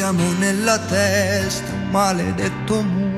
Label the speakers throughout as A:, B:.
A: Abbiamo nella testa maledetto muro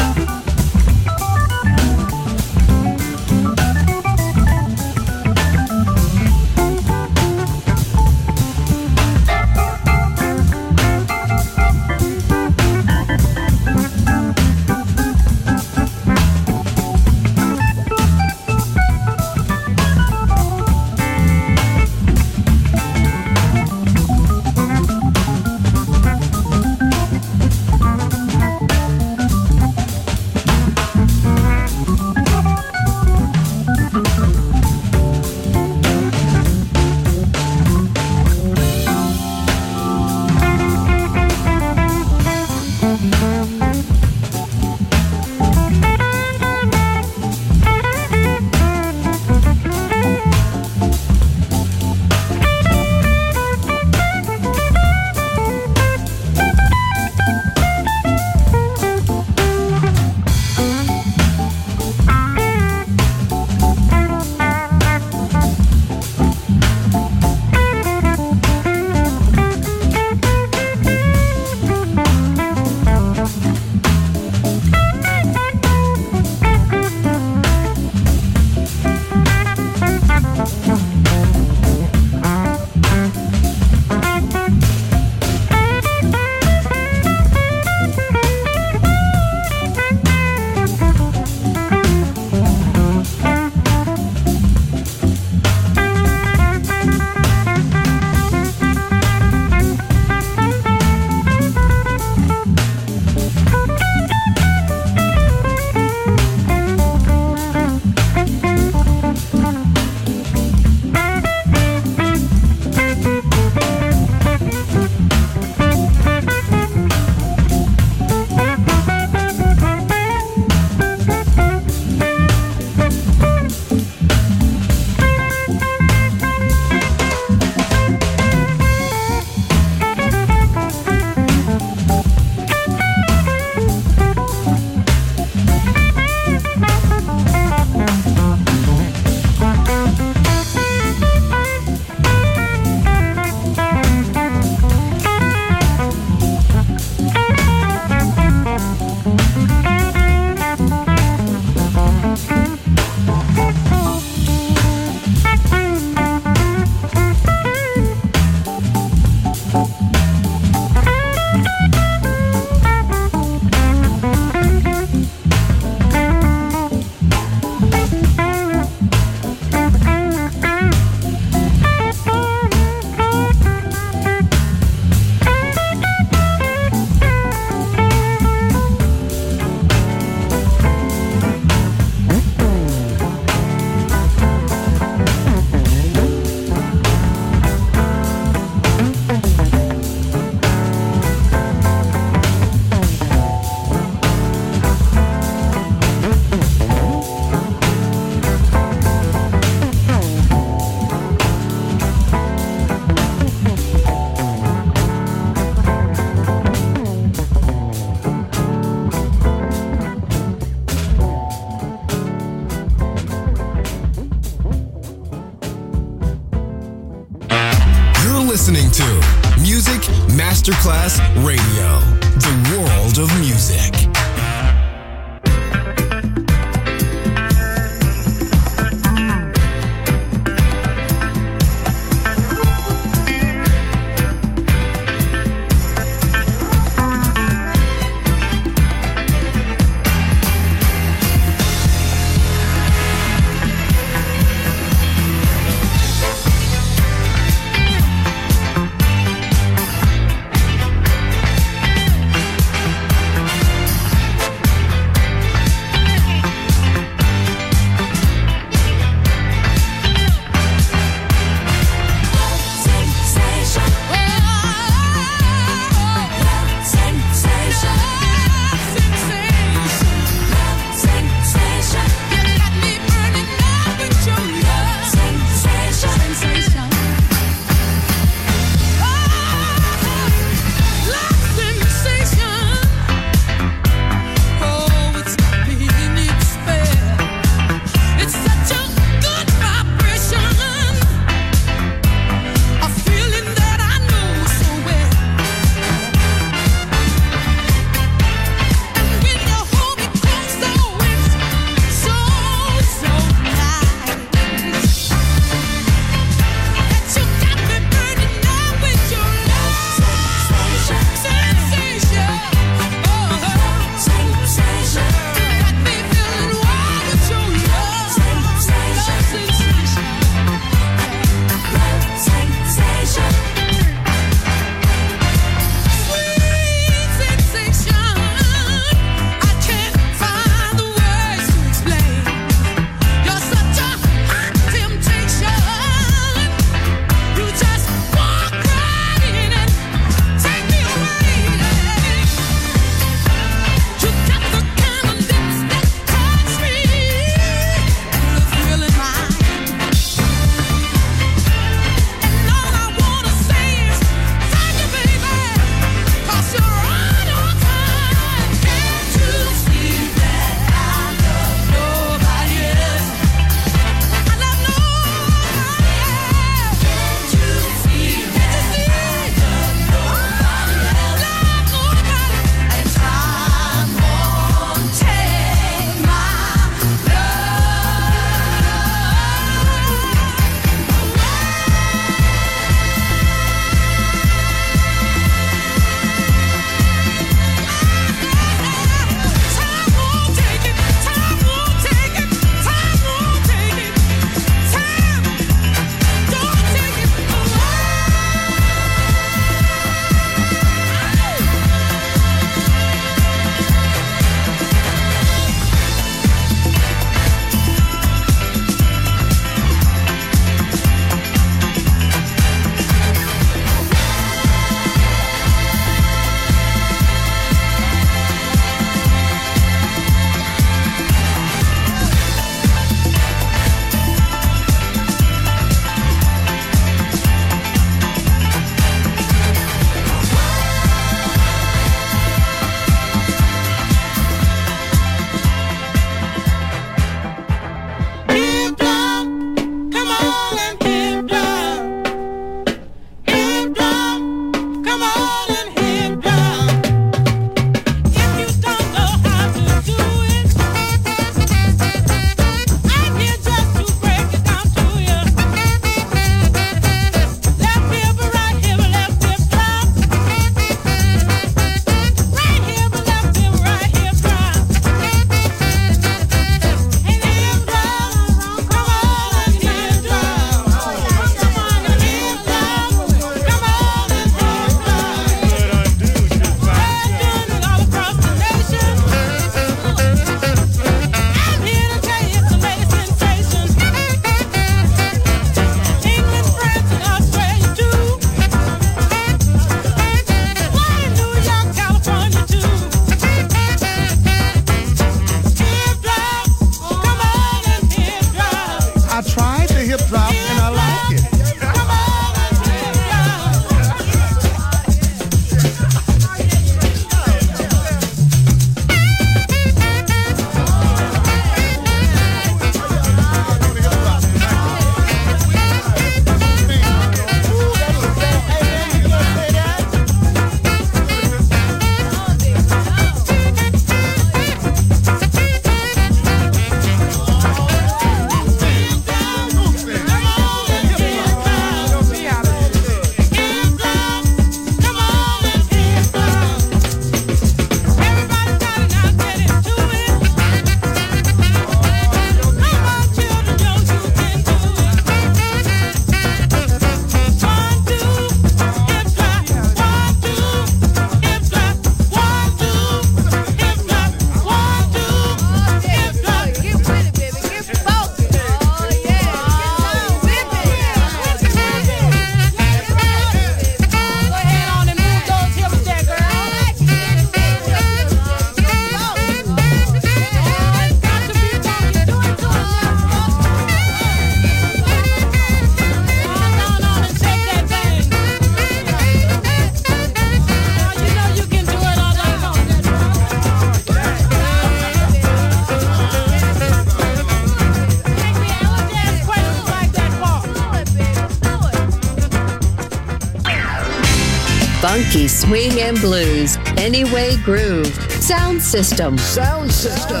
B: Swing and Blues, Anyway Groove, Sound System.
C: Sound System.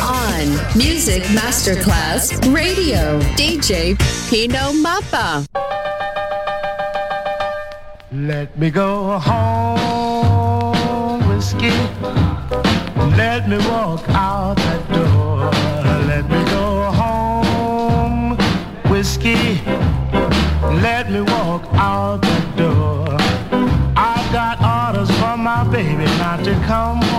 B: On Music Masterclass Radio, DJ Pino Mappa.
D: Let me go home, whiskey. Let me walk out that door. Let me go home, whiskey. Let me walk out come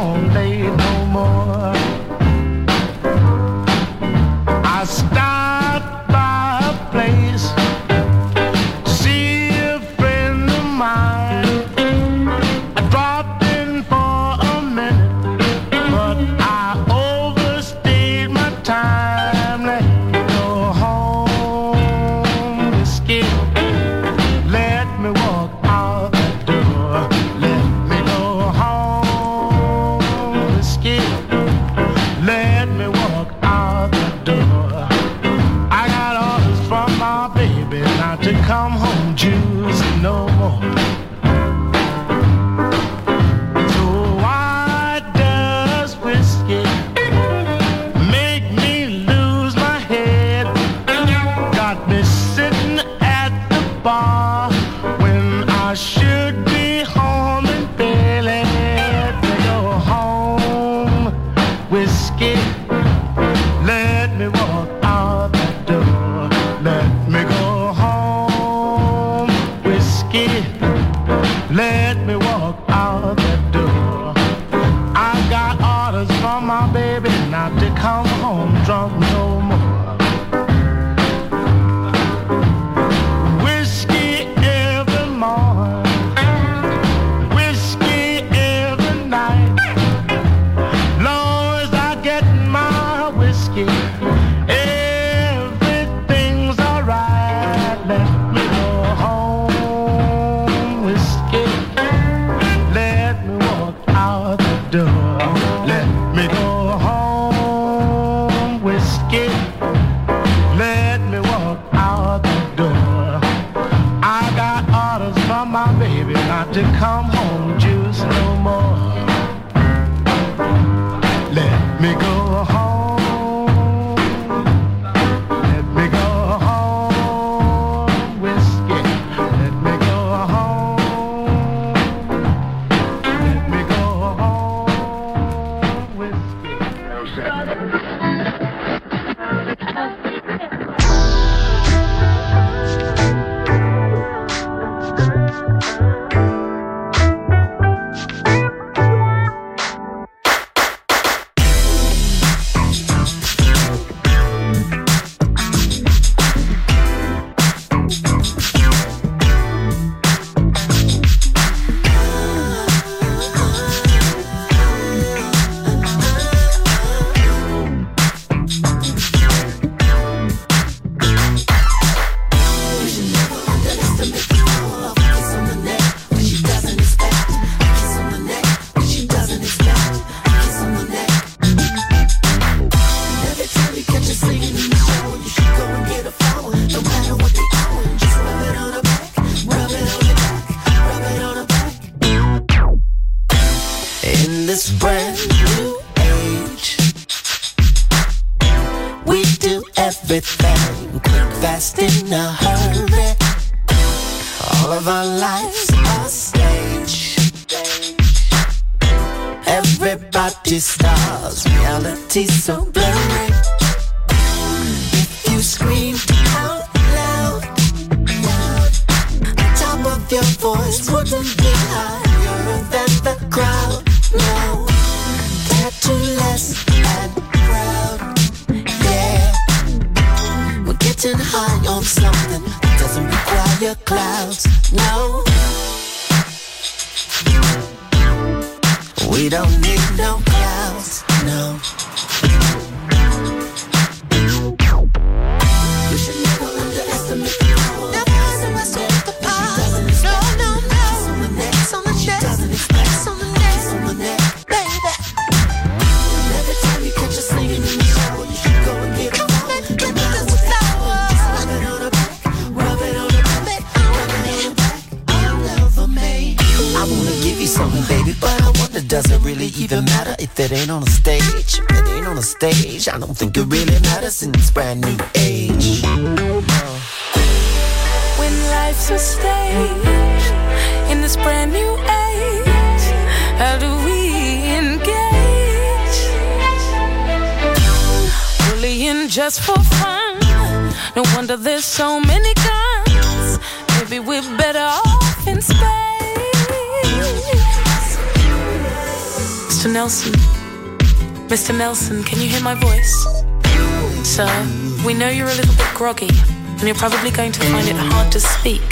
E: everything. Quick, fast, in a hurry. All of our lives are stage Everybody stars, reality so blurry. If you scream out loud, loud The top of your voice wouldn't be higher than the crowd. No, tattoo less. getting high on something that doesn't require clouds. No, we don't need no clouds. No. It really even matter if it ain't on a stage? If it ain't on a stage, I don't think it really matters in this brand new age.
F: When life's a stage in this brand new age, how do we engage? Bullying just for fun. No wonder there's so many guns. Maybe we're better off in space. Mr. Nelson, Mr. Nelson, can you hear my voice? Sir, we know you're a little bit groggy, and you're probably going to find it hard to speak.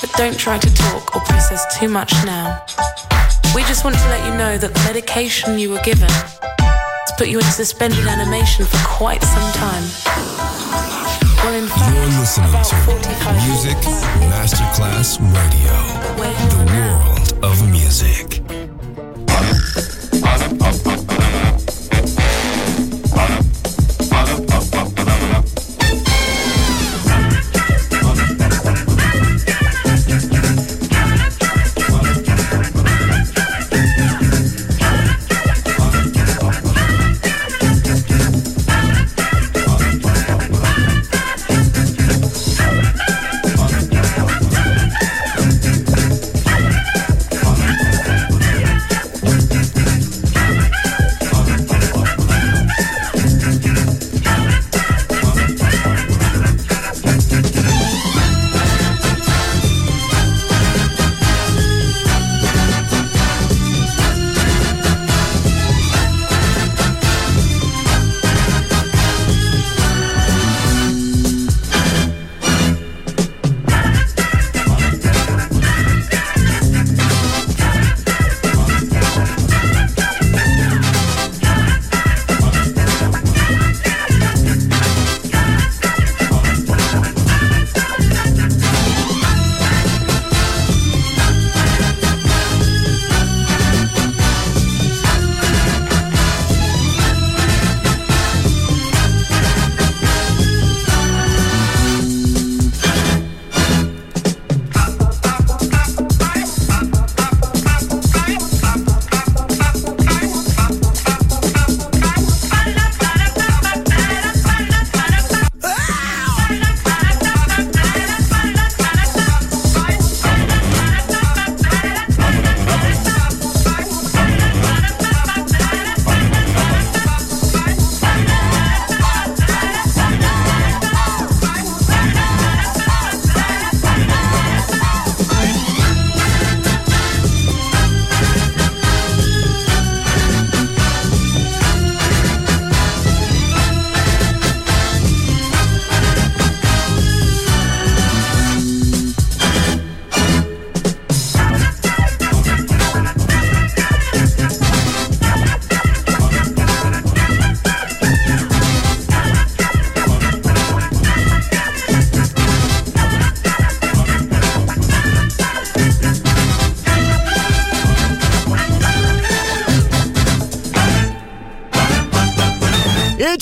F: But don't try to talk or process too much now. We just want to let you know that the medication you were given has put you in suspended animation for quite some time. Well, in fact,
G: You're listening to Music Masterclass Radio, the world of music.
H: It's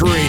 C: Radio.